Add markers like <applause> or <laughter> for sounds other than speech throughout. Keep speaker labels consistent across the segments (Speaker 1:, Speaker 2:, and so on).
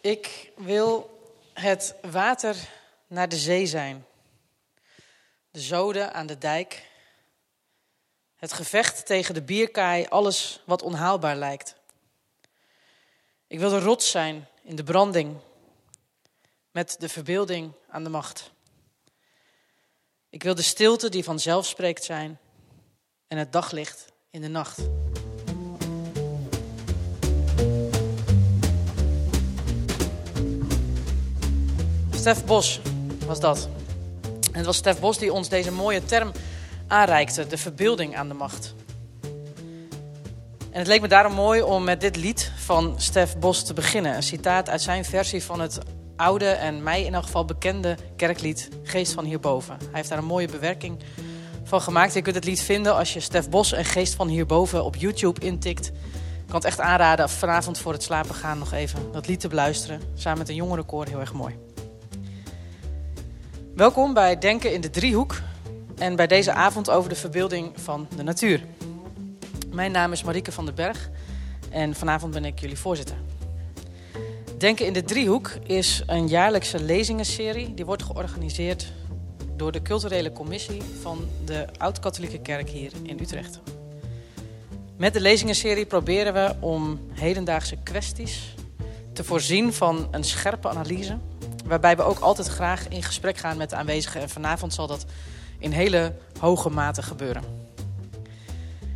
Speaker 1: Ik wil het water naar de zee zijn. De zoden aan de dijk. Het gevecht tegen de bierkaai, alles wat onhaalbaar lijkt. Ik wil de rots zijn in de branding, met de verbeelding aan de macht. Ik wil de stilte die vanzelf spreekt zijn en het daglicht in de nacht. Stef Bos was dat. En het was Stef Bos die ons deze mooie term aanreikte, de verbeelding aan de macht. En het leek me daarom mooi om met dit lied van Stef Bos te beginnen. Een citaat uit zijn versie van het oude en mij in elk geval bekende kerklied Geest van Hierboven. Hij heeft daar een mooie bewerking van gemaakt. Je kunt het lied vinden als je Stef Bos en Geest van Hierboven op YouTube intikt. Ik kan het echt aanraden vanavond voor het slapen gaan nog even dat lied te beluisteren. Samen met een jongerenkoor, heel erg mooi. Welkom bij Denken in de Driehoek en bij deze avond over de verbeelding van de natuur. Mijn naam is Marieke van den Berg en vanavond ben ik jullie voorzitter. Denken in de Driehoek is een jaarlijkse lezingenserie die wordt georganiseerd door de culturele commissie van de Oud-Katholieke Kerk hier in Utrecht. Met de lezingenserie proberen we om hedendaagse kwesties te voorzien van een scherpe analyse waarbij we ook altijd graag in gesprek gaan met de aanwezigen. En vanavond zal dat in hele hoge mate gebeuren.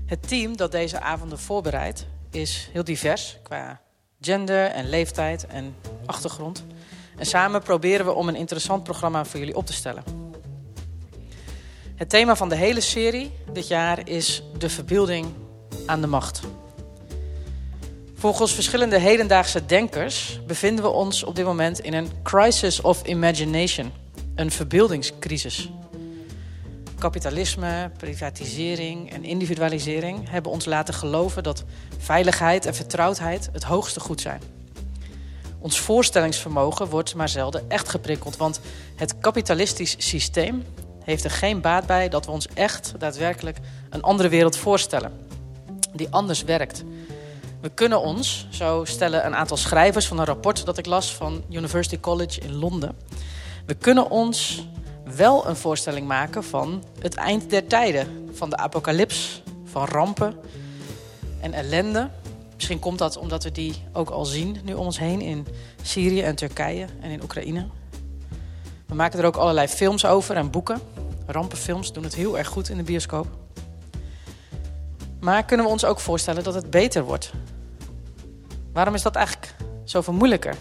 Speaker 1: Het team dat deze avonden voorbereidt is heel divers qua gender en leeftijd en achtergrond. En samen proberen we om een interessant programma voor jullie op te stellen. Het thema van de hele serie dit jaar is de verbeelding aan de macht. Volgens verschillende hedendaagse denkers bevinden we ons op dit moment in een crisis of imagination, een verbeeldingscrisis. Kapitalisme, privatisering en individualisering hebben ons laten geloven dat veiligheid en vertrouwdheid het hoogste goed zijn. Ons voorstellingsvermogen wordt maar zelden echt geprikkeld, want het kapitalistisch systeem heeft er geen baat bij dat we ons echt daadwerkelijk een andere wereld voorstellen, die anders werkt we kunnen ons, zo stellen een aantal schrijvers van een rapport dat ik las van University College in Londen. We kunnen ons wel een voorstelling maken van het eind der tijden. Van de apocalyps, van rampen en ellende. Misschien komt dat omdat we die ook al zien nu om ons heen in Syrië en Turkije en in Oekraïne. We maken er ook allerlei films over en boeken. Rampenfilms doen het heel erg goed in de bioscoop. Maar kunnen we ons ook voorstellen dat het beter wordt? Waarom is dat eigenlijk zoveel moeilijker?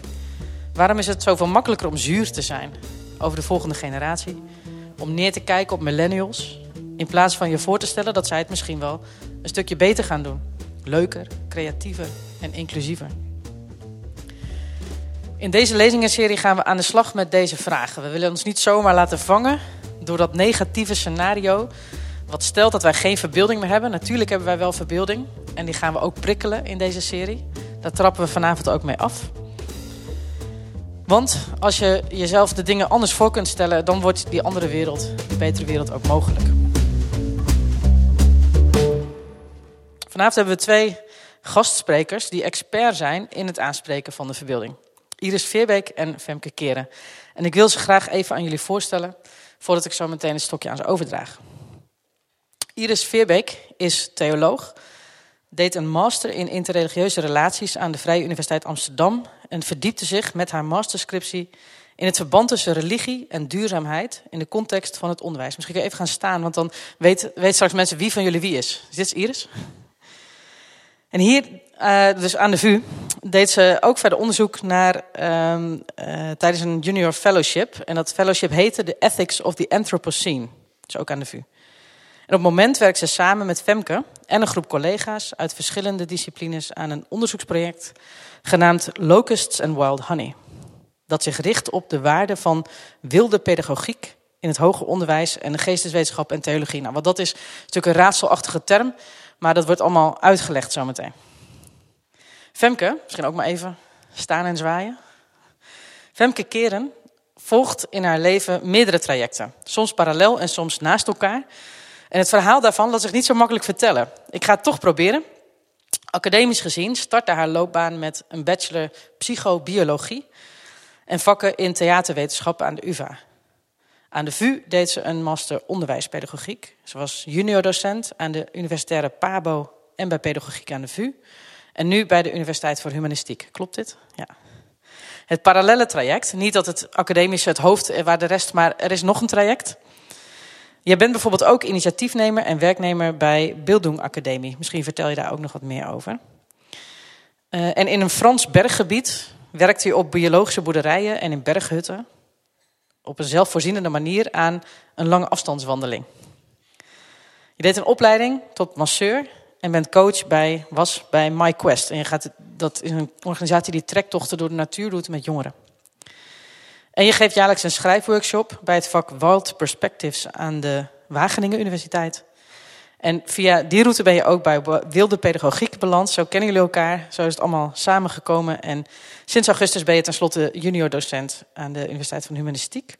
Speaker 1: Waarom is het zoveel makkelijker om zuur te zijn over de volgende generatie? Om neer te kijken op millennials, in plaats van je voor te stellen dat zij het misschien wel een stukje beter gaan doen. Leuker, creatiever en inclusiever. In deze lezingenserie gaan we aan de slag met deze vragen. We willen ons niet zomaar laten vangen door dat negatieve scenario wat stelt dat wij geen verbeelding meer hebben. Natuurlijk hebben wij wel verbeelding. En die gaan we ook prikkelen in deze serie. Daar trappen we vanavond ook mee af. Want als je jezelf de dingen anders voor kunt stellen, dan wordt die andere wereld, die betere wereld, ook mogelijk. Vanavond hebben we twee gastsprekers die expert zijn in het aanspreken van de verbeelding. Iris Veerbeek en Femke Keren. En ik wil ze graag even aan jullie voorstellen, voordat ik zo meteen een stokje aan ze overdraag. Iris Veerbeek is theoloog, deed een master in interreligieuze relaties aan de Vrije Universiteit Amsterdam en verdiepte zich met haar masterscriptie in het verband tussen religie en duurzaamheid in de context van het onderwijs. Misschien kun je even gaan staan, want dan weet, weet straks mensen wie van jullie wie is. Is dit Iris? En hier, uh, dus aan de VU, deed ze ook verder onderzoek naar uh, uh, tijdens een junior fellowship. En dat fellowship heette The Ethics of the Anthropocene. Dus ook aan de VU. En op het moment werkt ze samen met Femke en een groep collega's uit verschillende disciplines aan een onderzoeksproject genaamd Locusts and Wild Honey. Dat zich richt op de waarde van wilde pedagogiek in het hoger onderwijs en de geesteswetenschap en theologie. Nou, wat dat is natuurlijk een raadselachtige term, maar dat wordt allemaal uitgelegd zometeen. Femke, misschien ook maar even staan en zwaaien. Femke Keren volgt in haar leven meerdere trajecten, soms parallel en soms naast elkaar. En het verhaal daarvan laat zich niet zo makkelijk vertellen. Ik ga het toch proberen. Academisch gezien startte haar loopbaan met een bachelor psychobiologie en vakken in theaterwetenschap aan de UvA. Aan de VU deed ze een master onderwijspedagogiek. Ze was junior docent aan de universitaire PABO en bij pedagogiek aan de VU. En nu bij de Universiteit voor Humanistiek. Klopt dit? Ja. Het parallele traject, niet dat het academische het hoofd waar de rest, maar er is nog een traject. Jij bent bijvoorbeeld ook initiatiefnemer en werknemer bij Bildung Academie. Misschien vertel je daar ook nog wat meer over. Uh, en in een Frans berggebied werkt hij op biologische boerderijen en in berghutten. Op een zelfvoorzienende manier aan een lange afstandswandeling. Je deed een opleiding tot masseur en bent coach bij, was bij MyQuest. En je gaat, dat is een organisatie die trektochten door de natuur doet met jongeren. En je geeft jaarlijks een schrijfworkshop bij het vak Wild Perspectives aan de Wageningen Universiteit. En via die route ben je ook bij Wilde Pedagogiek beland. Zo kennen jullie elkaar, zo is het allemaal samengekomen. En sinds augustus ben je tenslotte junior docent aan de Universiteit van Humanistiek.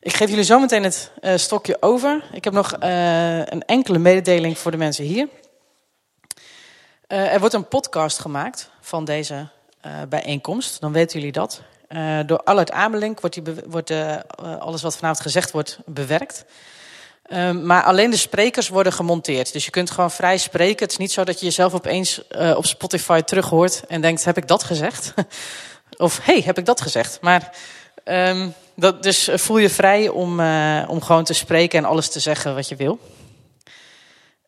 Speaker 1: Ik geef jullie zo meteen het uh, stokje over. Ik heb nog uh, een enkele mededeling voor de mensen hier. Uh, er wordt een podcast gemaakt van deze bijeenkomst. Dan weten jullie dat. Uh, door Allard Amelink wordt, wordt uh, alles wat vanavond gezegd wordt bewerkt. Uh, maar alleen de sprekers worden gemonteerd. Dus je kunt gewoon vrij spreken. Het is niet zo dat je jezelf opeens op Spotify terughoort en denkt: heb ik dat gezegd? <laughs> of hey, heb ik dat gezegd? Maar um, dat, dus voel je vrij om, om gewoon te spreken en alles te zeggen wat je wil.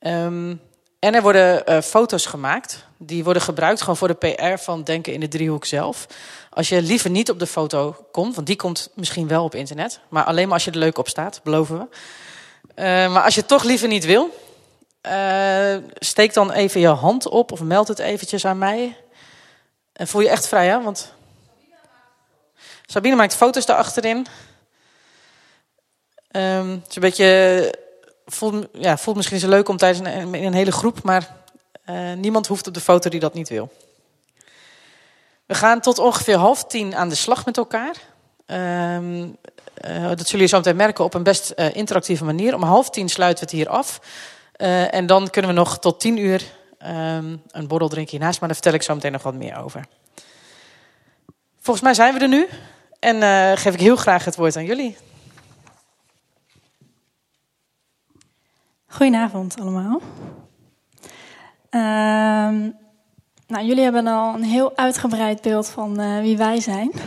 Speaker 1: Um, en er worden foto's gemaakt. Die worden gebruikt gewoon voor de PR van Denken in de Driehoek zelf. Als je liever niet op de foto komt, want die komt misschien wel op internet, maar alleen maar als je er leuk op staat, beloven we. Uh, maar als je toch liever niet wil, uh, steek dan even je hand op of meld het eventjes aan mij. En voel je echt vrij, hè? Want Sabine maakt foto's daarachterin. Um, het is een beetje, voelt, ja, voelt misschien zo leuk om tijdens in een hele groep, maar uh, niemand hoeft op de foto die dat niet wil. We gaan tot ongeveer half tien aan de slag met elkaar. Um, uh, dat zullen jullie zo meteen merken op een best uh, interactieve manier. Om half tien sluiten we het hier af. En dan kunnen we nog tot tien uur um, een borrel drinken hiernaast. Maar daar vertel ik zo meteen nog wat meer over. Volgens mij zijn we er nu. En geef ik heel graag het woord aan jullie.
Speaker 2: Goedenavond allemaal. Uh, nou, jullie hebben al een heel uitgebreid beeld van uh, wie wij zijn. <laughs>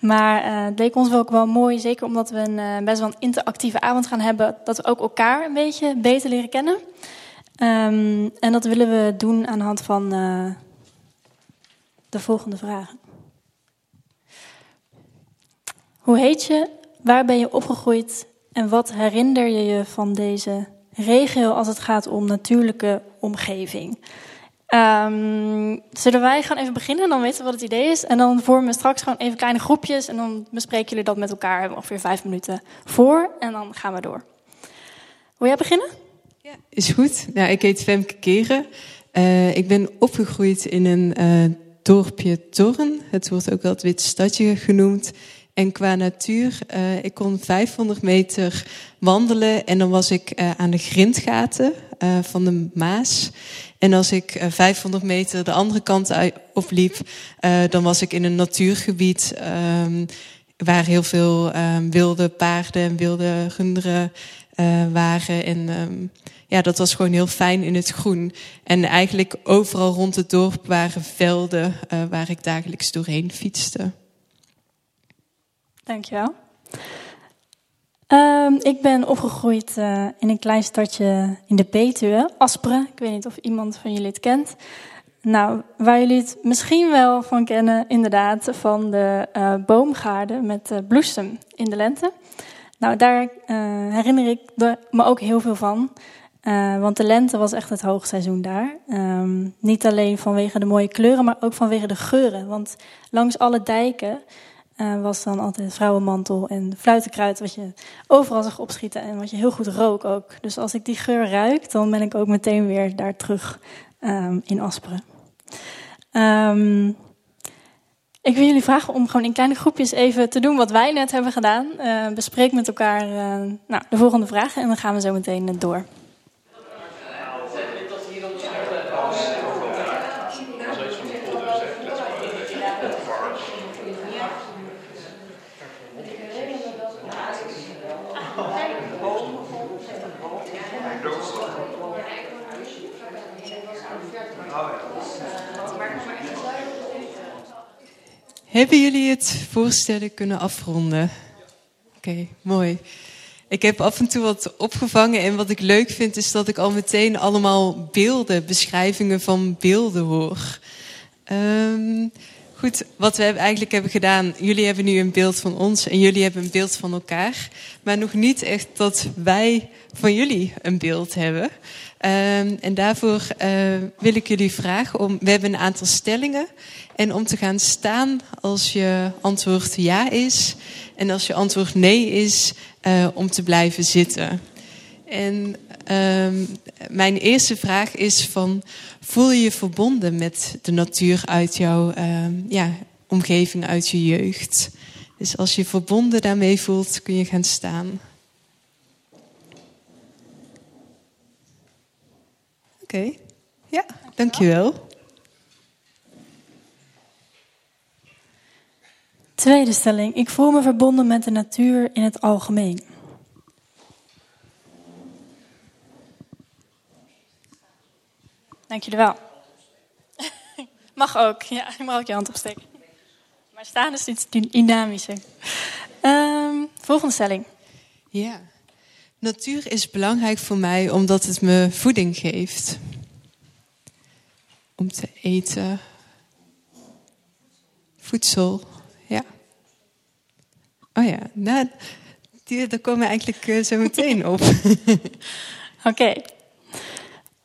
Speaker 2: Maar uh, het leek ons wel ook wel mooi, zeker omdat we een, uh, best wel een interactieve avond gaan hebben, dat we ook elkaar een beetje beter leren kennen. Um, en dat willen we doen aan de hand van de volgende vragen. Hoe heet je? Waar ben je opgegroeid? En wat herinner je je van deze regio als het gaat om natuurlijke omgeving? Um, zullen wij gaan even beginnen, dan weten we wat het idee is. En dan vormen we straks gewoon even kleine groepjes. En dan bespreken jullie dat met elkaar. Hebben ongeveer vijf minuten voor. En dan gaan we door. Wil jij beginnen?
Speaker 3: Ja, is goed. Nou, ik heet Femke Keren. Uh, ik ben opgegroeid in een uh, dorpje Torren. Het wordt ook wel het Witte Stadje genoemd. En qua natuur, uh, ik kon 500 meter wandelen en dan was ik aan de grindgaten uh, van de Maas. En als ik 500 meter de andere kant opliep, dan was ik in een natuurgebied um, waar heel veel um, wilde paarden en wilde runderen waren. En um, ja, dat was gewoon heel fijn in het groen. En eigenlijk overal rond het dorp waren velden waar ik dagelijks doorheen fietste.
Speaker 2: Dankjewel. Um, ik ben opgegroeid uh, in een klein stadje in de Betuwe, Asperen. Ik weet niet of iemand van jullie het kent. Nou, waar jullie het misschien wel van kennen, inderdaad, van de uh, boomgaarden met uh, bloesem in de lente. Nou, daar herinner ik me ook heel veel van. want de lente was echt het hoogseizoen daar. Um, niet alleen vanwege de mooie kleuren, maar ook vanwege de geuren. Want langs alle dijken uh, was dan altijd vrouwenmantel en fluitenkruid, wat je overal zag opschieten en wat je heel goed rook ook. Dus als ik die geur ruik, dan ben ik ook meteen weer daar terug um, in Asperen. Um, ik wil jullie vragen om gewoon in kleine groepjes even te doen wat wij net hebben gedaan. Uh, bespreek met elkaar uh, nou, de volgende vragen en dan gaan we zo meteen door.
Speaker 3: Hebben jullie het voorstellen kunnen afronden? Oké, mooi. Ik heb af en toe wat opgevangen en wat ik leuk vind is dat ik al meteen allemaal beelden, beschrijvingen van beelden hoor. Um, goed, wat we eigenlijk hebben gedaan, jullie hebben nu een beeld van ons en jullie hebben een beeld van elkaar. Maar nog niet echt dat wij van jullie een beeld hebben. Um, en daarvoor uh, wil ik jullie vragen om, we hebben een aantal stellingen. En om te gaan staan als je antwoord ja is. En als je antwoord nee is, uh, om te blijven zitten. En um, mijn eerste vraag is van, voel je je verbonden met de natuur uit jouw um, ja, omgeving, uit je jeugd? Dus als je verbonden daarmee voelt, kun je gaan staan. Oké, ja, dankjewel.
Speaker 2: Tweede stelling. Ik voel me verbonden met de natuur in het algemeen. Dank jullie wel. <laughs> Mag ook, ja, je mag ook je hand opsteken. Maar staan is iets dynamischer. Um, volgende stelling.
Speaker 3: Ja, natuur is belangrijk voor mij omdat het me voeding geeft. Om te eten. Voedsel, ja. Oh ja, nou, die, daar komen we eigenlijk uh, zo meteen op. <laughs>
Speaker 2: Oké, okay.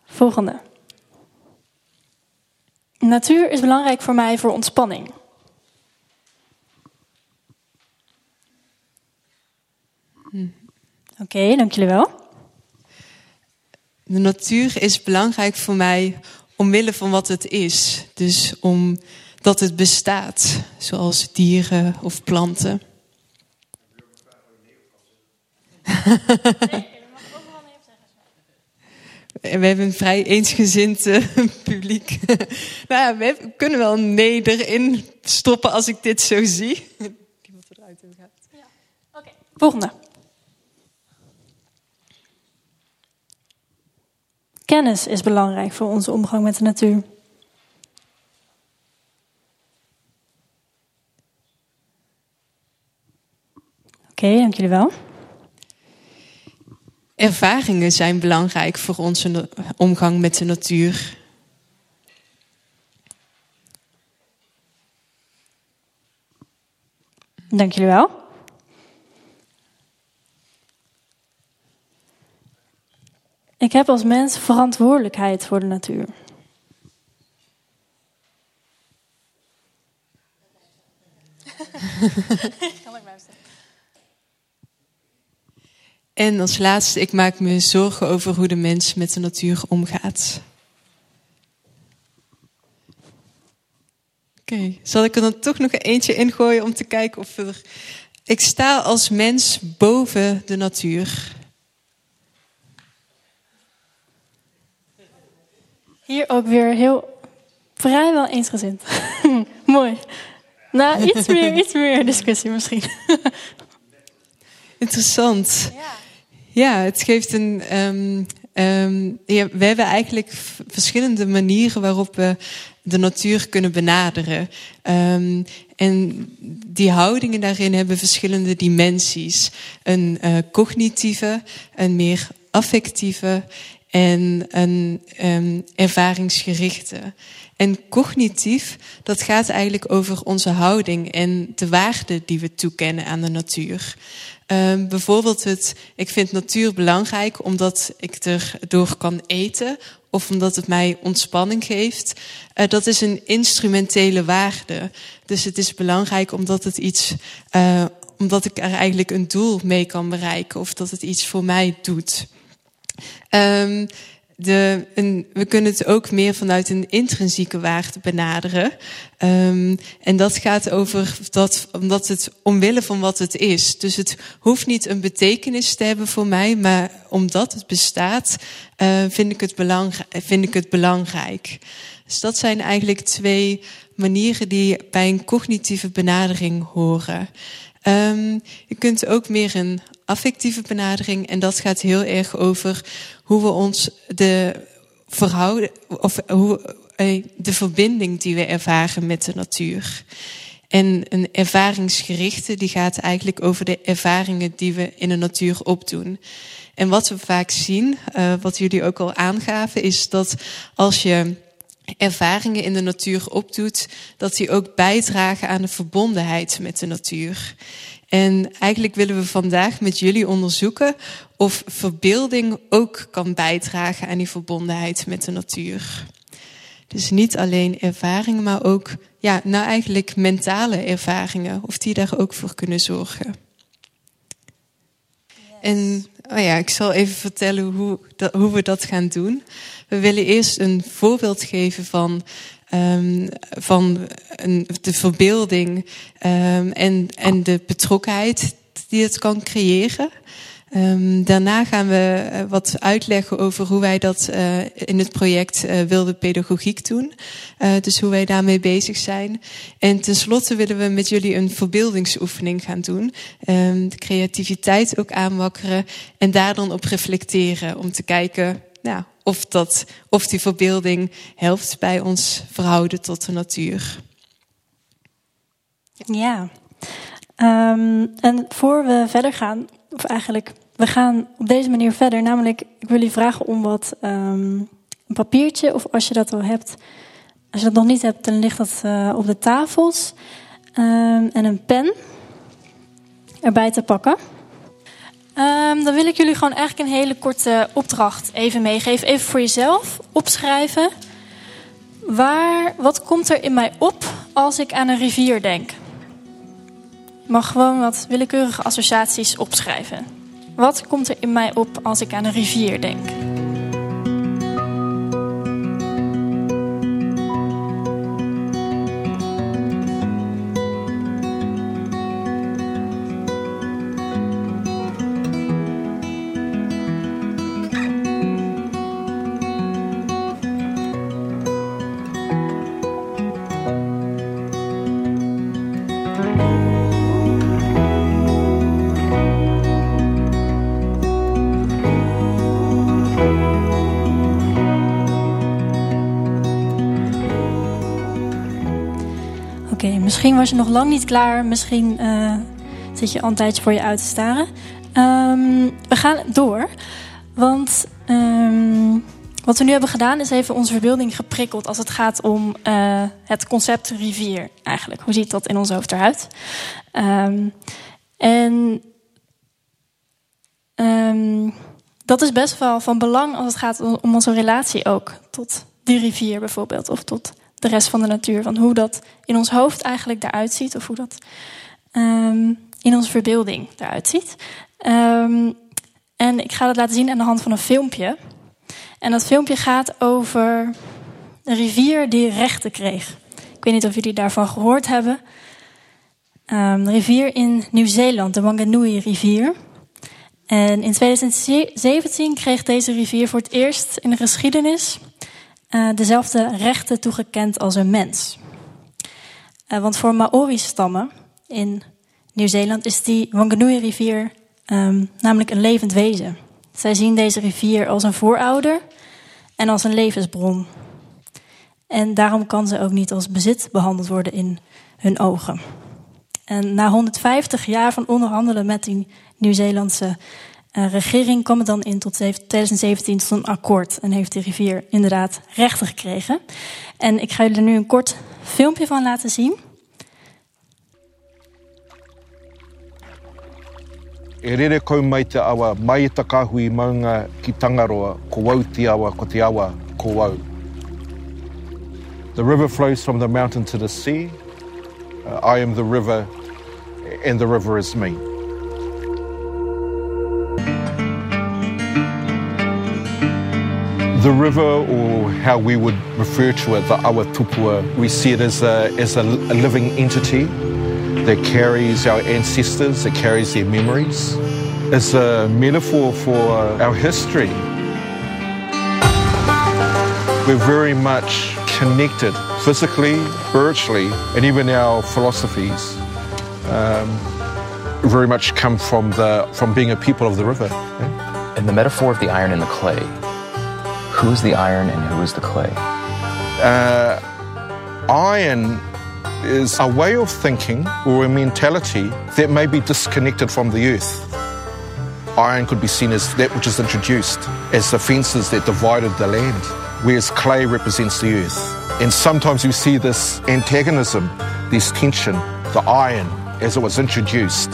Speaker 2: volgende. Natuur is belangrijk voor mij voor ontspanning.
Speaker 3: Hm.
Speaker 2: Oké, okay, dank jullie wel.
Speaker 3: De natuur is belangrijk voor mij omwille van wat het is. Dus omdat het bestaat, zoals dieren of planten. Nee. <laughs> We hebben een vrij eensgezind uh, <laughs> publiek. <laughs> nou ja, we kunnen wel nee erin stoppen als ik dit zo zie. Die wat eruit.
Speaker 2: Ja. Oké, volgende. Kennis is belangrijk voor onze omgang met de natuur. Oké, dank jullie wel.
Speaker 3: Ervaringen zijn belangrijk voor onze omgang met de natuur.
Speaker 2: Dank jullie wel. Ik heb als mens verantwoordelijkheid voor de natuur. <laughs> kan ik blijven
Speaker 3: en als laatste, ik maak me zorgen over hoe de mens met de natuur omgaat. Oké, okay. zal ik er dan toch nog eentje ingooien om te kijken of er. Ik sta als mens boven de natuur.
Speaker 2: Hier ook weer heel vrijwel eensgezind. <laughs> Mooi. Nou, iets meer, iets meer discussie misschien. <laughs>
Speaker 3: Interessant. Ja. Ja, het geeft een. Um, ja, we hebben eigenlijk verschillende manieren waarop we de natuur kunnen benaderen. Um, en die houdingen daarin hebben verschillende dimensies: een uh, cognitieve, een meer affectieve en een ervaringsgerichte. En cognitief, dat gaat eigenlijk over onze houding en de waarde die we toekennen aan de natuur. Um, bijvoorbeeld het, ik vind natuur belangrijk omdat ik erdoor kan eten of omdat het mij ontspanning geeft. Uh, dat is een instrumentele waarde. Dus het is belangrijk omdat het iets, uh, omdat ik er eigenlijk een doel mee kan bereiken of dat het iets voor mij doet. Um, de, een, we kunnen het ook meer vanuit een intrinsieke waarde benaderen. Um, en dat gaat over dat, omdat het omwille van wat het is. Dus het hoeft niet een betekenis te hebben voor mij, maar omdat het bestaat, uh, vind, ik het vind ik het belangrijk. Dus dat zijn eigenlijk twee manieren die bij een cognitieve benadering horen. Um, je kunt ook meer een affectieve benadering en dat gaat heel erg over hoe we ons de verhouden, of hoe, eh, de verbinding die we ervaren met de natuur. En een ervaringsgerichte, die gaat eigenlijk over de ervaringen die we in de natuur opdoen. En wat we vaak zien, uh, wat jullie ook al aangaven, is dat als je ervaringen in de natuur opdoet, dat die ook bijdragen aan de verbondenheid met de natuur. En eigenlijk willen we vandaag met jullie onderzoeken of verbeelding ook kan bijdragen aan die verbondenheid met de natuur. Dus niet alleen ervaringen, maar ook, ja, nou eigenlijk mentale ervaringen, of die daar ook voor kunnen zorgen. En oh ja, ik zal even vertellen hoe, dat, hoe we dat gaan doen. We willen eerst een voorbeeld geven van, um, van een, de verbeelding um, en, en de betrokkenheid die het kan creëren. Um, daarna gaan we uh, wat uitleggen over hoe wij dat uh, in het project uh, Wilde Pedagogiek doen. dus hoe wij daarmee bezig zijn. En tenslotte willen we met jullie een verbeeldingsoefening gaan doen. De creativiteit ook aanwakkeren en daar dan op reflecteren. Om te kijken of, dat, of die verbeelding helpt bij ons verhouden tot de natuur.
Speaker 2: Ja, um, en voor we verder gaan, of eigenlijk, we gaan op deze manier verder. Namelijk, ik wil jullie vragen om wat um, een papiertje, of als je dat al hebt, als je dat nog niet hebt, dan ligt dat uh, op de tafels. Um, en een pen erbij te pakken. Um, dan wil ik jullie gewoon eigenlijk een hele korte opdracht even meegeven. Even voor jezelf opschrijven. Waar, wat komt er in mij op als ik aan een rivier denk? Je mag gewoon wat willekeurige associaties opschrijven. Wat komt er in mij op als ik aan een rivier denk? Misschien was je nog lang niet klaar. Misschien uh, zit je al een tijdje voor je uit te staren. Um, we gaan door. Want um, wat we nu hebben gedaan is even onze verbeelding geprikkeld als het gaat om uh, het concept rivier eigenlijk. Hoe ziet dat in ons hoofd eruit? Um, en dat is best wel van belang als het gaat om onze relatie ook tot die rivier bijvoorbeeld. Of tot de rest van de natuur. Van hoe dat in ons hoofd eigenlijk eruit ziet. Of hoe dat um, in onze verbeelding eruit ziet. Um, en ik ga dat laten zien aan de hand van een filmpje. En dat filmpje gaat over een rivier die rechten kreeg. Ik weet niet of jullie daarvan gehoord hebben. Um, rivier in Nieuw-Zeeland, de Wanganui rivier. En in 2017 kreeg deze rivier voor het eerst in de geschiedenis uh, dezelfde rechten toegekend als een mens. Uh, want voor Maori-stammen in Nieuw-Zeeland is die Wanganui-rivier um, namelijk een levend wezen. Zij zien deze rivier als een voorouder en als een levensbron. En daarom kan ze ook niet als bezit behandeld worden in hun ogen. En na 150 jaar van onderhandelen met die Nieuw-Zeelandse uh, regering kwam dan in tot 2017 tot een akkoord en heeft de rivier inderdaad rechten gekregen. En ik ga jullie er nu een kort filmpje van laten zien.
Speaker 4: E rere kou mai te awa, mai e takahui maunga ki Tangaroa, ko wau te awa, ko te awa, ko. The river flows from the mountain to the sea. Uh, I am the river, and the river is me. The river, or how we would refer to it, the Awatupua, we see it as a, as a, a living entity that carries our ancestors, that carries their memories. It's a metaphor for our history. We're very much connected physically, spiritually, and even our philosophies um, very much come from, the, from being a people of the river.
Speaker 5: Yeah? And the metaphor of the iron and the clay, Who's the iron and who is the clay?
Speaker 4: Uh, iron is a way of thinking or a mentality that may be disconnected from the earth. Iron could be seen as that which is introduced, as the fences that divided the land, whereas clay represents the earth. And sometimes you see this antagonism, this tension, the iron as it was introduced,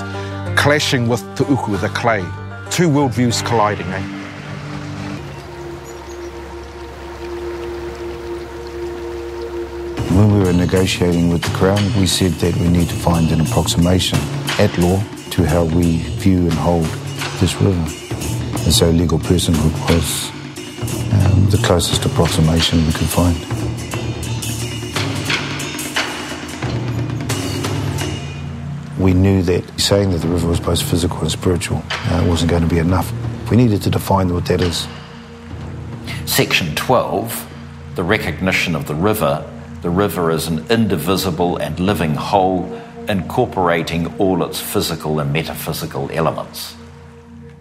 Speaker 4: clashing with the uku, the clay. Two worldviews colliding, eh?
Speaker 6: When we were negotiating with the Crown, we said that we need to find an approximation at law to how we view and hold this river. And so legal personhood was um, the closest approximation we could find. We knew that saying that the river was both physical and spiritual uh, wasn't going to be enough. We needed to define what that is.
Speaker 7: Section 12, the recognition of the river the river is an indivisible and living whole, incorporating all its physical and metaphysical elements.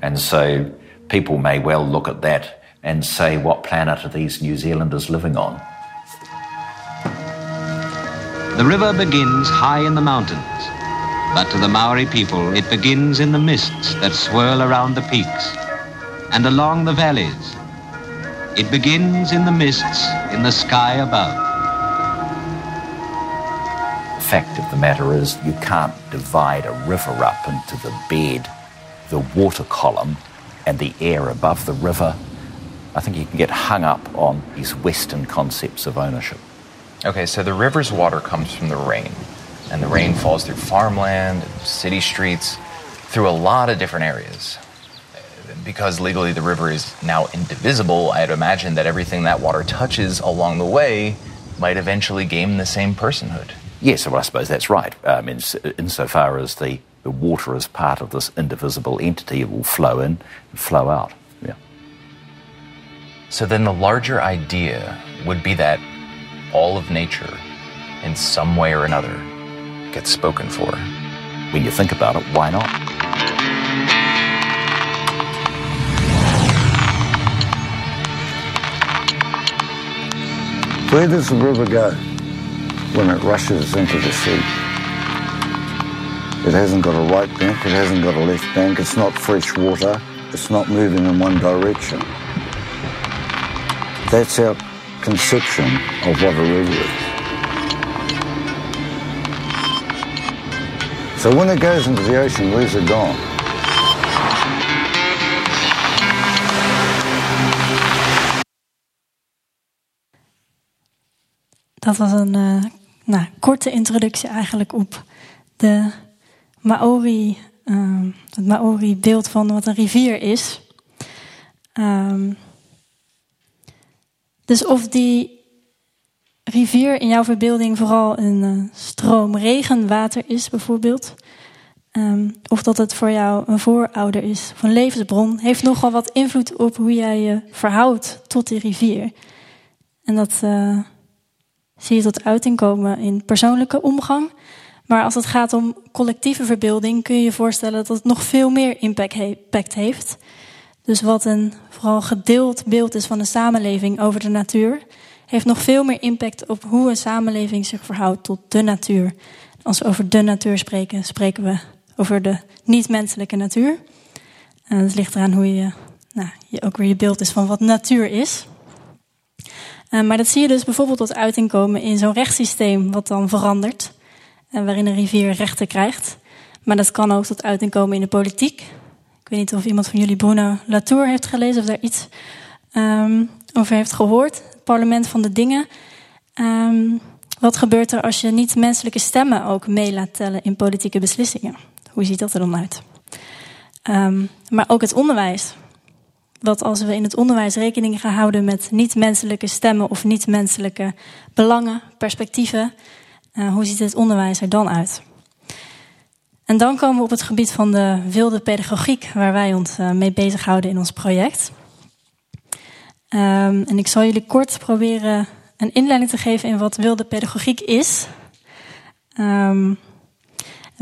Speaker 7: And so people may well look at that and say, what planet are these New Zealanders living on?
Speaker 8: The river begins high in the mountains, but to the Maori people it begins in the mists that swirl around the peaks and along the valleys. It begins in the mists in the sky above
Speaker 7: fact of the matter is, you can't divide a river up into the bed, the water column, and the air above the river. I think you can get hung up on these Western concepts of ownership.
Speaker 5: Okay, so the river's water comes from the rain, and the rain falls through farmland, city streets, through a lot of different areas. Because legally the river is now indivisible, I'd imagine that everything that water touches along the way might eventually gain the same personhood.
Speaker 7: Yes, well, I suppose that's right. Um, in, insofar as the, the water is part of this indivisible entity, it will flow in and flow out. Yeah.
Speaker 5: So then the larger idea would be that all of nature, in some way or another, gets spoken for.
Speaker 7: When you think about it, why not?
Speaker 6: Where does the river go? When it rushes into the sea. It hasn't got a right bank, it hasn't got a left bank, it's not fresh water, it's not moving in one direction. That's our conception of what a river is. So when it goes into the ocean, where's it gone?
Speaker 2: Dat was een uh, nou, korte introductie eigenlijk op de Maori, uh, het Maori-beeld van wat een rivier is. Um, dus of die rivier in jouw verbeelding vooral een uh, stroom regenwater is, bijvoorbeeld. Um, of dat het voor jou een voorouder is of een levensbron, heeft nogal wat invloed op hoe jij je verhoudt tot die rivier. En dat uh, zie je tot uiting komen in persoonlijke omgang. Maar als het gaat om collectieve verbeelding, kun je je voorstellen dat het nog veel meer impact heeft. Dus wat een vooral gedeeld beeld is van een samenleving over de natuur, heeft nog veel meer impact op hoe een samenleving zich verhoudt tot de natuur. Als we over de natuur spreken, spreken we over de niet-menselijke natuur. En het ligt eraan hoe je, nou, je ook weer je beeld is van wat natuur is. Uh, maar dat zie je dus bijvoorbeeld tot uiting komen in zo'n rechtssysteem wat dan verandert. En waarin een rivier rechten krijgt. Maar dat kan ook tot uiting komen in de politiek. Ik weet niet of iemand van jullie Bruno Latour heeft gelezen of daar iets um, over heeft gehoord. Het parlement van de dingen. Um, wat gebeurt er als je niet menselijke stemmen ook mee laat tellen in politieke beslissingen? Hoe ziet dat er dan uit? Um, maar ook het onderwijs wat als we in het onderwijs rekening gaan houden met niet-menselijke stemmen of niet-menselijke belangen, perspectieven, uh, hoe ziet het onderwijs er dan uit? En dan komen we op het gebied van de wilde pedagogiek, waar wij ons uh, mee bezighouden in ons project. Um, en ik zal jullie kort proberen een inleiding te geven in wat wilde pedagogiek is. Um,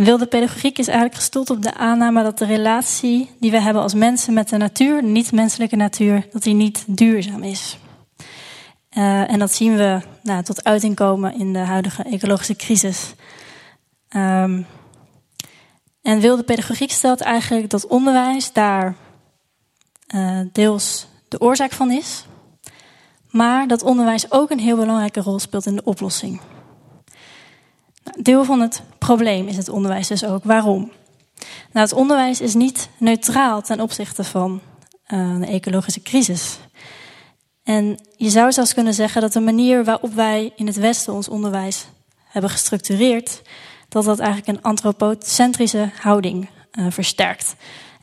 Speaker 2: wilde pedagogiek is eigenlijk gestoeld op de aanname dat de relatie die we hebben als mensen met de natuur, niet-menselijke natuur, dat die niet duurzaam is. Uh, en dat zien we nou, tot uiting komen in de huidige ecologische crisis. Um, en wilde pedagogiek stelt eigenlijk dat onderwijs daar uh, deels de oorzaak van is, maar dat onderwijs ook een heel belangrijke rol speelt in de oplossing. Deel van het probleem is het onderwijs dus ook. Waarom? Nou, het onderwijs is niet neutraal ten opzichte van uh, de ecologische crisis. En je zou zelfs kunnen zeggen dat de manier waarop wij in het Westen ons onderwijs hebben gestructureerd, dat dat eigenlijk een antropocentrische houding uh, versterkt.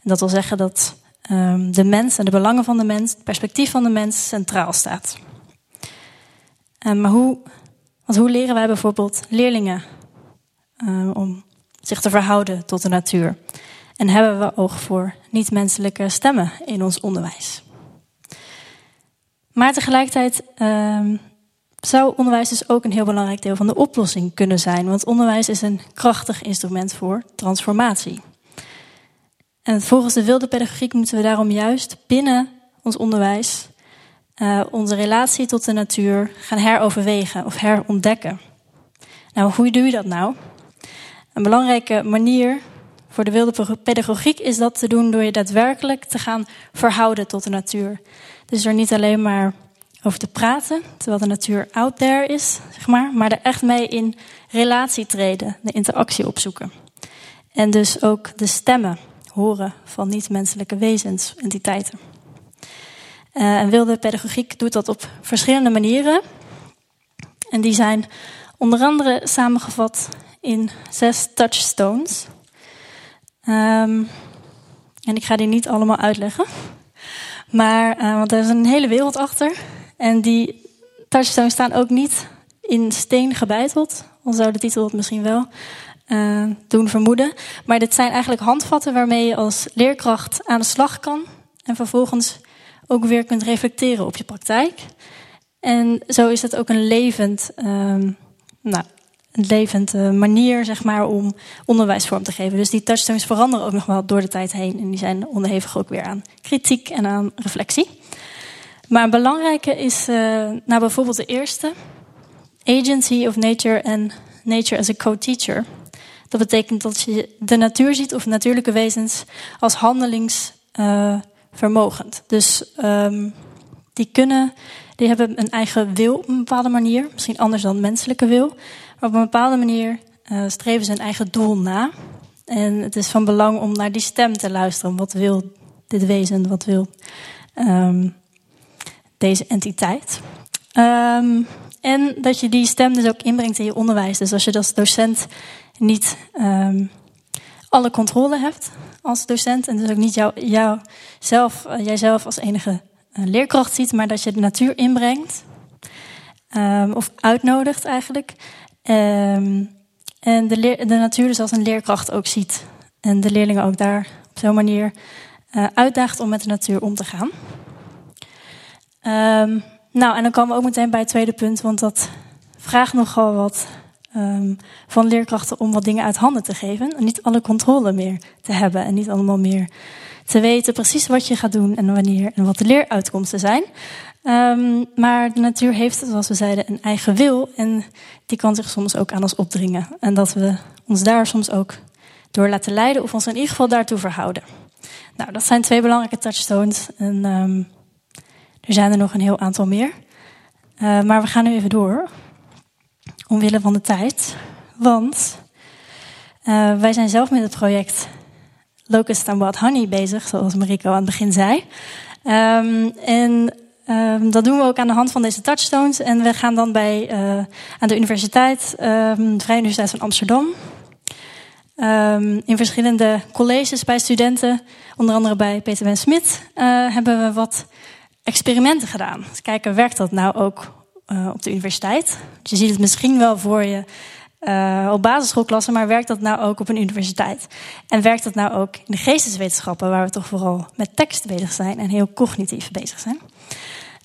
Speaker 2: Dat wil zeggen dat um, de mens en de belangen van de mens, het perspectief van de mens centraal staat. Uh, maar hoe, want hoe leren wij bijvoorbeeld leerlingen uh, om zich te verhouden tot de natuur? En hebben we oog voor niet-menselijke stemmen in ons onderwijs? Maar tegelijkertijd um, zou onderwijs dus ook een heel belangrijk deel van de oplossing kunnen zijn. Want onderwijs is een krachtig instrument voor transformatie. En volgens de wilde pedagogiek moeten we daarom juist binnen ons onderwijs uh, onze relatie tot de natuur gaan heroverwegen of herontdekken. Nou, hoe doe je dat nou? Een belangrijke manier voor de wilde pedagogiek is dat te doen door je daadwerkelijk te gaan verhouden tot de natuur. Dus er niet alleen maar over te praten, terwijl de natuur out there is, zeg maar, maar er echt mee in relatie treden, de interactie opzoeken. En dus ook de stemmen horen van niet-menselijke wezens, entiteiten. Uh, en wilde pedagogiek doet dat op verschillende manieren. En die zijn onder andere samengevat in zes touchstones. Um, en ik ga die niet allemaal uitleggen. Maar, uh, want er is een hele wereld achter. En die touchstones staan ook niet in steen gebeiteld. Al zou de titel misschien wel uh, doen vermoeden. Maar dit zijn eigenlijk handvatten waarmee je als leerkracht aan de slag kan. En vervolgens ook weer kunt reflecteren op je praktijk. En zo is het ook een levend, um, nou, levend uh, manier zeg maar, om onderwijs vorm te geven. Dus die touchstones veranderen ook nog wel door de tijd heen. En die zijn onderhevig ook weer aan kritiek en aan reflectie. Maar een belangrijke is uh, nou bijvoorbeeld de eerste. Agency of nature and nature as a co-teacher. Dat betekent dat je de natuur ziet of natuurlijke wezens als handelingsvermogend. Dus um, die kunnen, die hebben een eigen wil op een bepaalde manier. Misschien anders dan menselijke wil. Maar op een bepaalde manier uh, streven ze een eigen doel na. En het is van belang om naar die stem te luisteren. Wat wil dit wezen? Wat wil um, deze entiteit. Um, en dat je die stem dus ook inbrengt in je onderwijs. Dus als je als docent niet um, alle controle hebt als docent en dus ook niet jou, zelf, uh, jijzelf als enige uh, leerkracht ziet, maar dat je de natuur inbrengt um, of uitnodigt eigenlijk. Um, en de, de natuur dus als een leerkracht ook ziet. En de leerlingen ook daar op zo'n manier uh, uitdaagt om met de natuur om te gaan. Um, nou, en dan komen we ook meteen bij het tweede punt, want dat vraagt nogal wat van leerkrachten om wat dingen uit handen te geven. En niet alle controle meer te hebben en niet allemaal meer te weten precies wat je gaat doen en wanneer en wat de leeruitkomsten zijn. Um, maar de natuur heeft, zoals we zeiden, een eigen wil en die kan zich soms ook aan ons opdringen. En dat we ons daar soms ook door laten leiden of ons in ieder geval daartoe verhouden. Nou, dat zijn twee belangrijke touchstones. En um, er zijn er nog een heel aantal meer. Uh, maar we gaan nu even door. Omwille van de tijd. Want uh, wij zijn zelf met het project Locust and Wild Honey bezig, zoals Mariko aan het begin zei. Um, en um, dat doen we ook aan de hand van deze touchstones. En we gaan dan bij, uh, aan de universiteit, um, de Vrije Universiteit van Amsterdam, in verschillende colleges bij studenten, onder andere bij Peter Ben Smit, uh, hebben we wat experimenten gedaan. Dus kijken, werkt dat nou ook uh, op de universiteit? Je ziet het misschien wel voor je uh, op basisschoolklassen, maar werkt dat nou ook op een universiteit? En werkt dat nou ook in de geesteswetenschappen, waar we toch vooral met tekst bezig zijn en heel cognitief bezig zijn?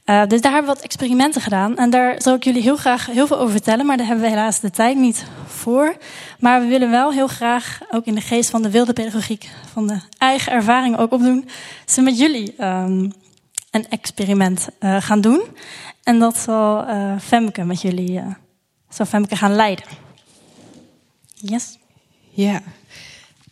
Speaker 2: Uh, dus daar hebben we wat experimenten gedaan. En daar zal ik jullie heel graag heel veel over vertellen, maar daar hebben we helaas de tijd niet voor. Maar we willen wel heel graag, ook in de geest van de wilde pedagogiek, van de eigen ervaring ook opdoen, ze met jullie um, een experiment uh, gaan doen. En dat zal Femke met jullie, zal Femke gaan leiden. Yes.
Speaker 3: Ja.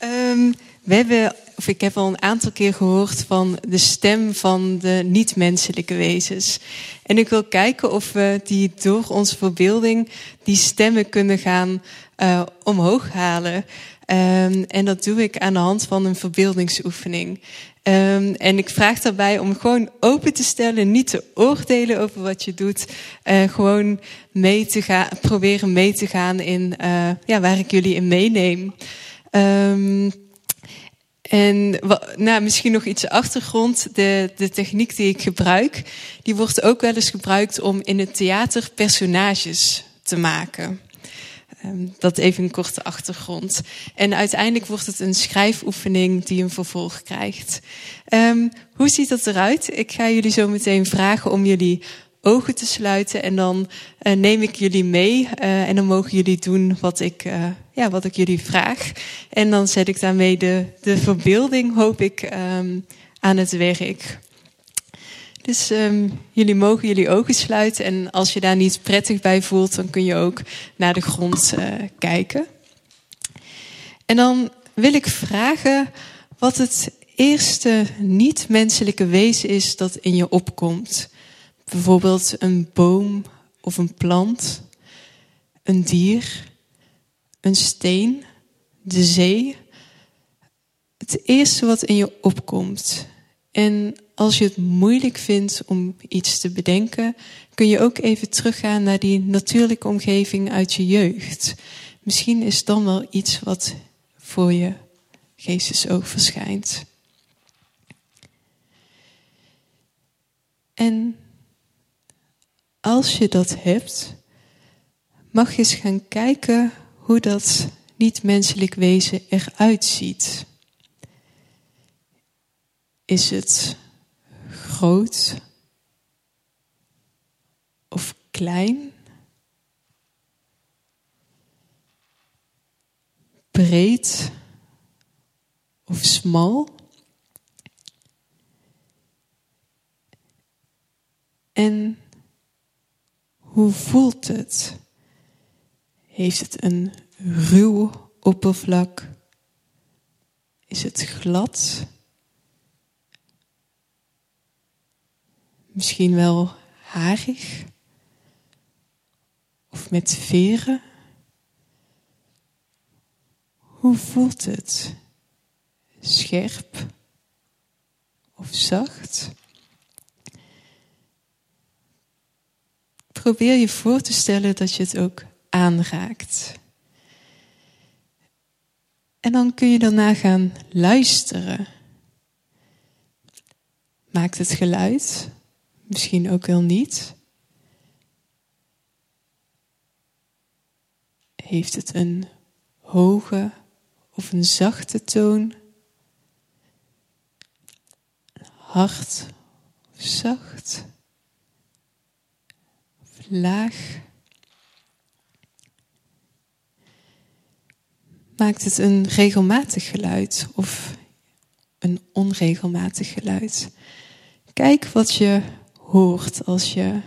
Speaker 3: Um, we hebben, of ik heb al een aantal keer gehoord van de stem van de niet-menselijke wezens. En ik wil kijken of we die door onze verbeelding die stemmen kunnen gaan uh, omhoog halen. Um, en dat doe ik aan de hand van een verbeeldingsoefening. Um, en ik vraag daarbij om gewoon open te stellen, niet te oordelen over wat je doet. Uh, gewoon mee te gaan, proberen mee te gaan in uh, ja, waar ik jullie in meeneem. Um, en nou, misschien nog iets achtergrond. De, de techniek die ik gebruik, die wordt ook wel eens gebruikt om in het theater personages te maken. Um, dat even een korte achtergrond. En uiteindelijk wordt het een schrijfoefening die een vervolg krijgt. Um, hoe ziet dat eruit? Ik ga jullie zo meteen vragen om jullie ogen te sluiten en dan uh, neem ik jullie mee uh, en dan mogen jullie doen wat ik, uh, ja, wat ik jullie vraag. En dan zet ik daarmee de, de verbeelding, hoop ik, um, aan het werk. Dus um, jullie mogen jullie ogen sluiten en als je daar niet prettig bij voelt, dan kun je ook naar de grond kijken. En dan wil ik vragen wat het eerste niet-menselijke wezen is dat in je opkomt. Bijvoorbeeld een boom of een plant, een dier, een steen, de zee. Het eerste wat in je opkomt. En als je het moeilijk vindt om iets te bedenken, kun je ook even teruggaan naar die natuurlijke omgeving uit je jeugd. Misschien is dan wel iets wat voor je geestesoog verschijnt. En als je dat hebt, mag je eens gaan kijken hoe dat niet-menselijk wezen eruit ziet. Is het groot of klein? Breed of smal? En hoe voelt het? Heeft het een ruw oppervlak? Is het glad? Misschien wel harig? Of met veren? Hoe voelt het? Scherp of zacht? probeer je voor te stellen dat je het ook aanraakt. En dan kun je daarna gaan luisteren. Maakt het geluid? Misschien ook wel niet. Heeft het een hoge of een zachte toon? Hard of zacht? laag. Maakt het een regelmatig geluid of een onregelmatig geluid? Kijk wat je hoort als je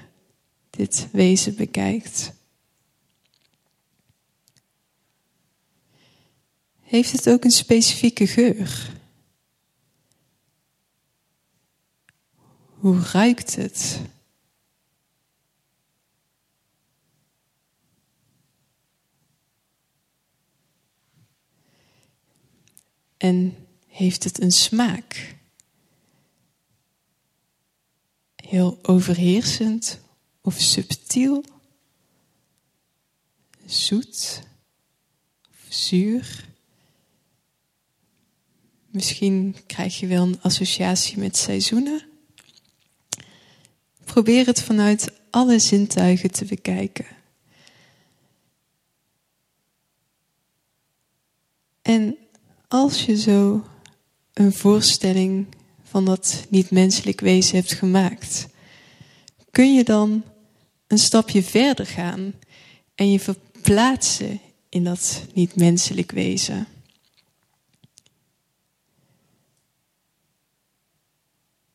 Speaker 3: dit wezen bekijkt. Heeft het ook een specifieke geur? Hoe ruikt het? En heeft het een smaak? Heel overheersend of subtiel? Zoet of zuur? Misschien krijg je wel een associatie met seizoenen. Probeer het vanuit alle zintuigen te bekijken. En als je zo een voorstelling van dat niet-menselijk wezen hebt gemaakt, kun je dan een stapje verder gaan en je verplaatsen in dat niet-menselijk wezen.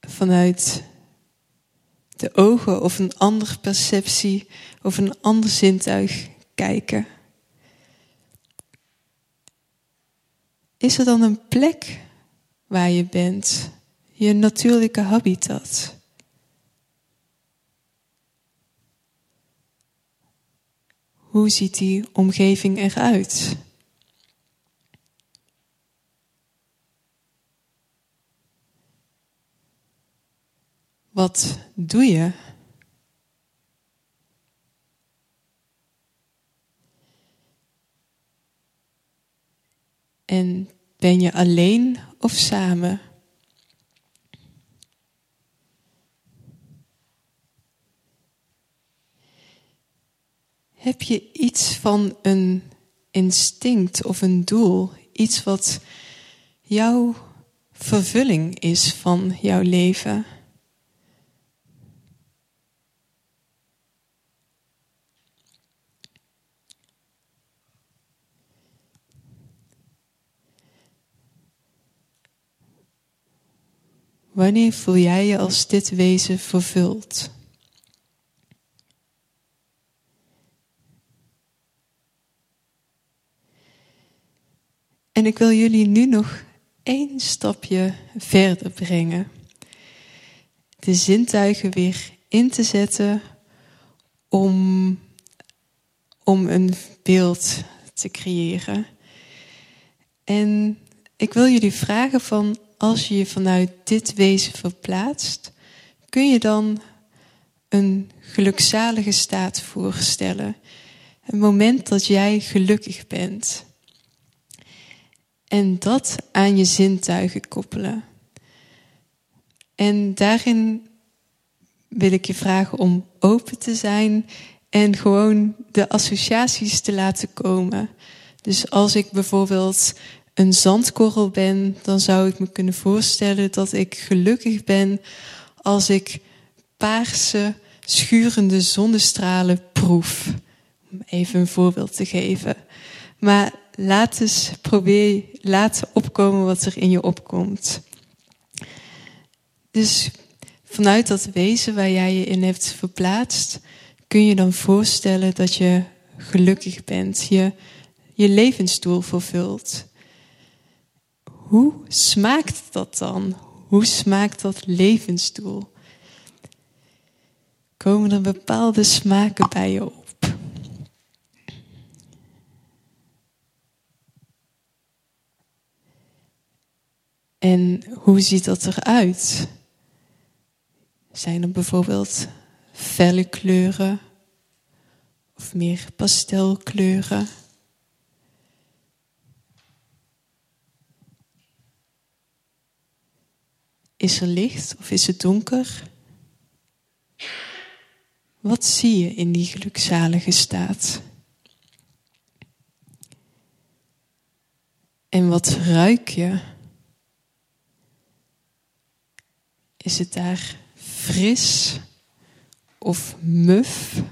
Speaker 3: Vanuit de ogen of een andere perceptie of een ander zintuig kijken. Is er dan een plek waar je bent, je natuurlijke habitat? Hoe ziet die omgeving eruit? Wat doe je? En ben je alleen of samen? Heb je iets van een instinct of een doel, iets wat jouw vervulling is van jouw leven? Wanneer voel jij je als dit wezen vervuld? En ik wil jullie nu nog één stapje verder brengen. De zintuigen weer in te zetten om, om een beeld te creëren. En ik wil jullie vragen van als je je vanuit dit wezen verplaatst, kun je dan een gelukzalige staat voorstellen. Een moment dat jij gelukkig bent. En dat aan je zintuigen koppelen. En daarin wil ik je vragen om open te zijn en gewoon de associaties te laten komen. Dus als ik bijvoorbeeld een zandkorrel ben, dan zou ik me kunnen voorstellen dat ik gelukkig ben als ik paarse, schurende zonnestralen proef. Om even een voorbeeld te geven. Maar laat eens probeer, laat opkomen wat er in je opkomt. Dus vanuit dat wezen waar jij je in hebt verplaatst, kun je dan voorstellen dat je gelukkig bent, je, je levensdoel vervult. Hoe smaakt dat dan? Hoe smaakt dat levensdoel? Komen er bepaalde smaken bij je op? En hoe ziet dat eruit? Zijn er bijvoorbeeld felle kleuren of meer pastelkleuren? Is er licht of is het donker? Wat zie je in die gelukzalige staat? En wat ruik je? Is het daar fris of muf?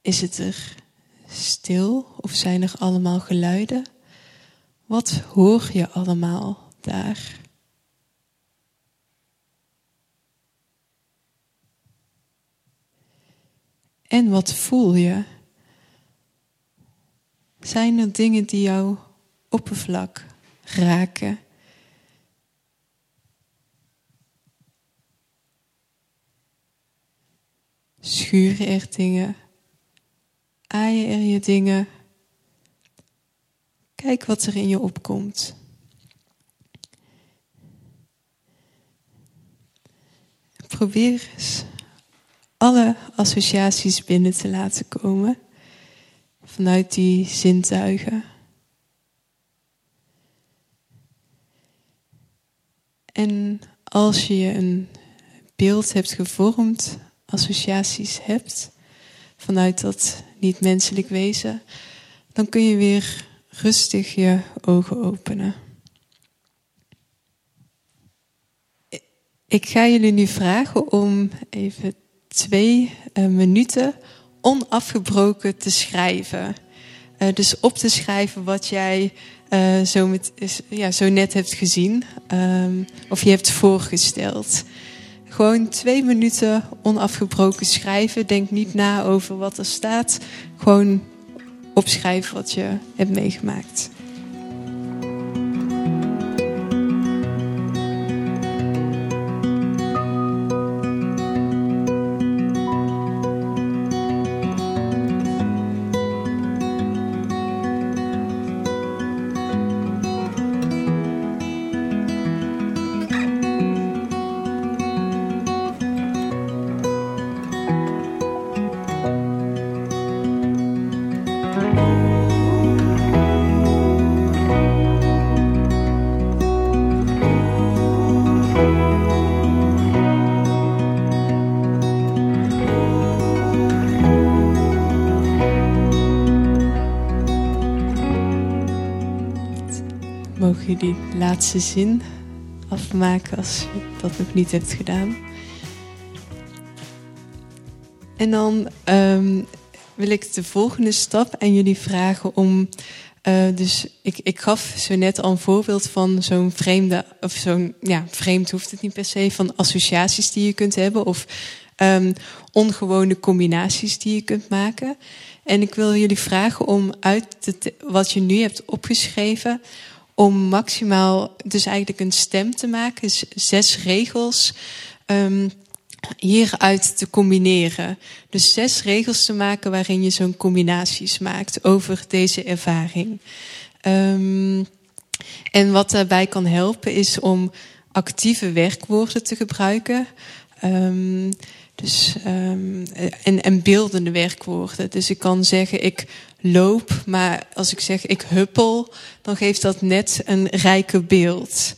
Speaker 3: Is het er stil of zijn er allemaal geluiden? Wat hoor je allemaal daar? En wat voel je? Zijn er dingen die jouw oppervlak raken? Schuren er dingen? aaien er je dingen. Kijk wat er in je opkomt. Probeer eens alle associaties binnen te laten komen vanuit die zintuigen. En als je een beeld hebt gevormd, associaties hebt, vanuit dat niet-menselijk wezen, dan kun je weer rustig je ogen openen. Ik ga jullie nu vragen om even twee uh, minuten onafgebroken te schrijven. Uh, dus op te schrijven wat jij eh, zo, met, ja, zo net hebt gezien ehm, of je hebt voorgesteld. Gewoon twee minuten onafgebroken schrijven. Denk niet na over wat er staat. Gewoon opschrijven wat je hebt meegemaakt. Mogen jullie laatste zin afmaken als je dat nog niet hebt gedaan. En dan um, wil ik de volgende stap aan jullie vragen om. Uh, dus ik, ik gaf zo net al een voorbeeld van zo'n vreemde, of zo'n, ja, vreemd hoeft het niet per se, van associaties die je kunt hebben of um, ongewone combinaties die je kunt maken. En ik wil jullie vragen om uit wat je nu hebt opgeschreven, om maximaal dus eigenlijk een stem te maken, zes regels um, hieruit te combineren. Dus zes regels te maken waarin je zo'n combinaties maakt over deze ervaring. Um, en wat daarbij kan helpen is om actieve werkwoorden te gebruiken. Um, dus, en, en beeldende werkwoorden. Dus ik kan zeggen, ik loop, maar als ik zeg ik huppel, dan geeft dat net een rijke beeld.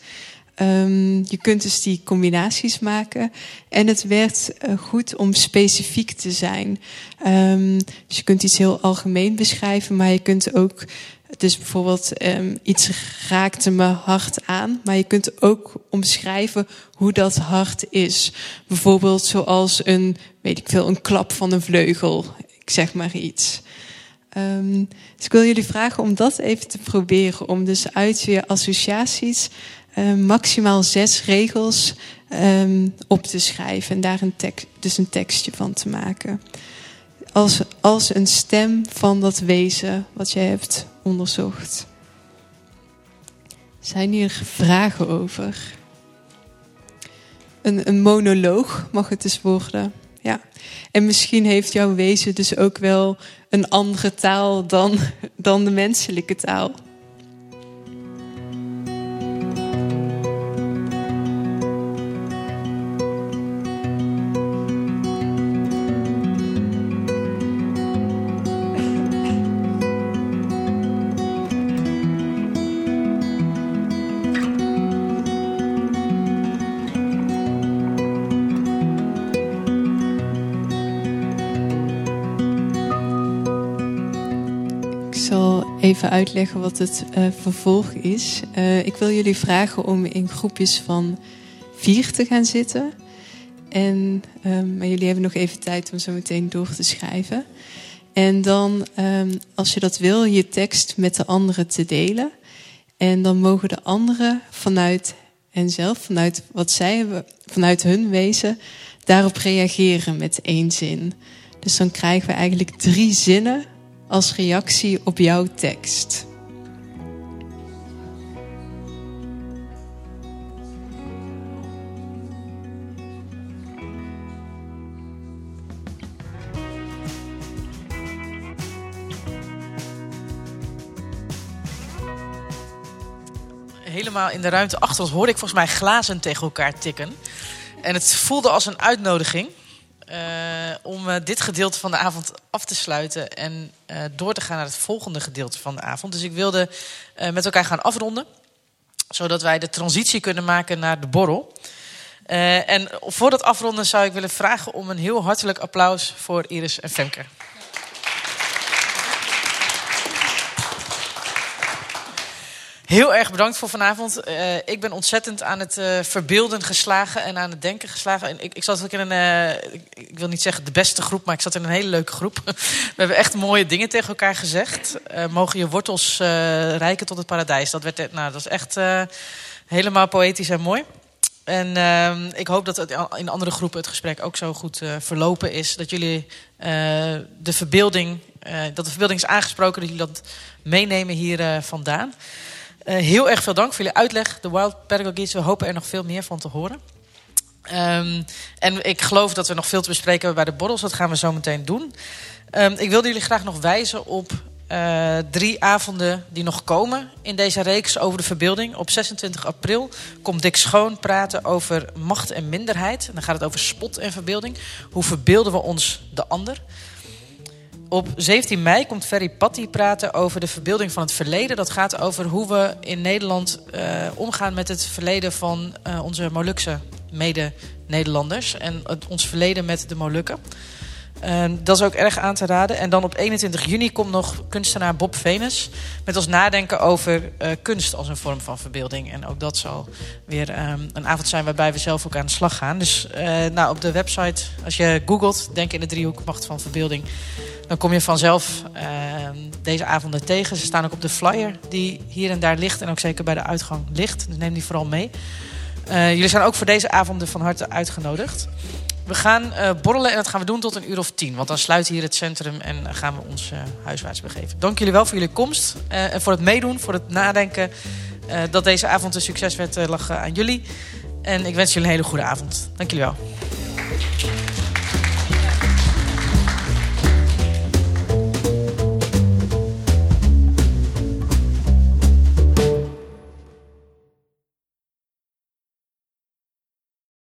Speaker 3: Um, je kunt dus die combinaties maken. En het werkt uh, goed om specifiek te zijn. Um, dus je kunt iets heel algemeen beschrijven, maar je kunt ook dus bijvoorbeeld um, iets raakte me hard aan, maar je kunt ook omschrijven hoe dat hard is. Bijvoorbeeld zoals een, weet ik veel, een klap van een vleugel. Ik zeg maar iets. Um, dus ik wil jullie vragen om dat even te proberen. Om dus uit je associaties um, maximaal zes regels um, op te schrijven. En daar een tekst, dus een tekstje van te maken. Als, als een stem van dat wezen wat je hebt onderzocht. Zijn hier vragen over? Een, een monoloog mag het dus worden. Ja. En misschien heeft jouw wezen dus ook wel een andere taal dan, dan de menselijke taal. Uitleggen wat het uh, vervolg is. Uh, ik wil jullie vragen om in groepjes van vier te gaan zitten. En, um, maar jullie hebben nog even tijd om zo meteen door te schrijven. En dan, um, als je dat wil, je tekst met de anderen te delen. En dan mogen de anderen vanuit henzelf, vanuit wat zij hebben, vanuit hun wezen, daarop reageren met één zin. Dus dan krijgen we eigenlijk drie zinnen als reactie op jouw tekst.
Speaker 1: Helemaal in de ruimte achter ons hoorde ik volgens mij glazen tegen elkaar tikken. En het voelde als een uitnodiging uh, om uh, dit gedeelte van de avond af te sluiten en uh, door te gaan naar het volgende gedeelte van de avond. Dus ik wilde met elkaar gaan afronden, zodat wij de transitie kunnen maken naar de borrel. en voor dat afronden zou ik willen vragen om een heel hartelijk applaus voor Iris en Femke. Heel erg bedankt voor vanavond. Uh, ik ben ontzettend aan het uh, verbeelden geslagen en aan het denken geslagen. En ik, ik zat ook in een, uh, ik, wil niet zeggen de beste groep, maar ik zat in een hele leuke groep. <laughs> We hebben echt mooie dingen tegen elkaar gezegd. mogen je wortels rijken tot het paradijs. Dat, werd, nou, dat is echt helemaal poëtisch en mooi. En uh, ik hoop dat het in andere groepen het gesprek ook zo goed verlopen is. Dat jullie de verbeelding, dat de verbeelding is aangesproken, dat jullie dat meenemen hier vandaan. Heel erg veel dank voor jullie uitleg, de Wild Pedagogies. We hopen er nog veel meer van te horen. Um, en ik geloof dat we nog veel te bespreken hebben bij de borrels. Dat gaan we zo meteen doen. Um, ik wilde jullie graag nog wijzen op uh, drie avonden die nog komen in deze reeks over de verbeelding. Op 26 april komt Dick Schoon praten over macht en minderheid. En dan gaat het over spot en verbeelding. Hoe verbeelden we ons de ander? Op 17 mei komt Ferry Patty praten over de verbeelding van het verleden. Dat gaat over hoe we in Nederland uh, omgaan met het verleden van uh, onze Molukse mede-Nederlanders. En het, ons verleden met de Molukken. Uh, dat is ook erg aan te raden. En dan op 21 juni komt nog kunstenaar Bob Venus met ons nadenken over uh, kunst als een vorm van verbeelding. En ook dat zal weer um, een avond zijn waarbij we zelf ook aan de slag gaan. Dus uh, nou, op de website, als je googelt, denk in de driehoek macht van verbeelding, dan kom je vanzelf ehm, deze avonden tegen. Ze staan ook op de flyer die hier en daar ligt en ook zeker bij de uitgang ligt. Dus neem die vooral mee. Uh, jullie zijn ook voor deze avonden van harte uitgenodigd. We gaan uh, borrelen en dat gaan we doen tot een uur of tien. Want dan sluit hier het centrum en gaan we ons uh, huiswaarts begeven. Dank jullie wel voor jullie komst uh, en voor het meedoen, voor het nadenken. dat deze avond een succes werd, lag aan jullie. En ik wens jullie een hele goede avond. Dank jullie wel.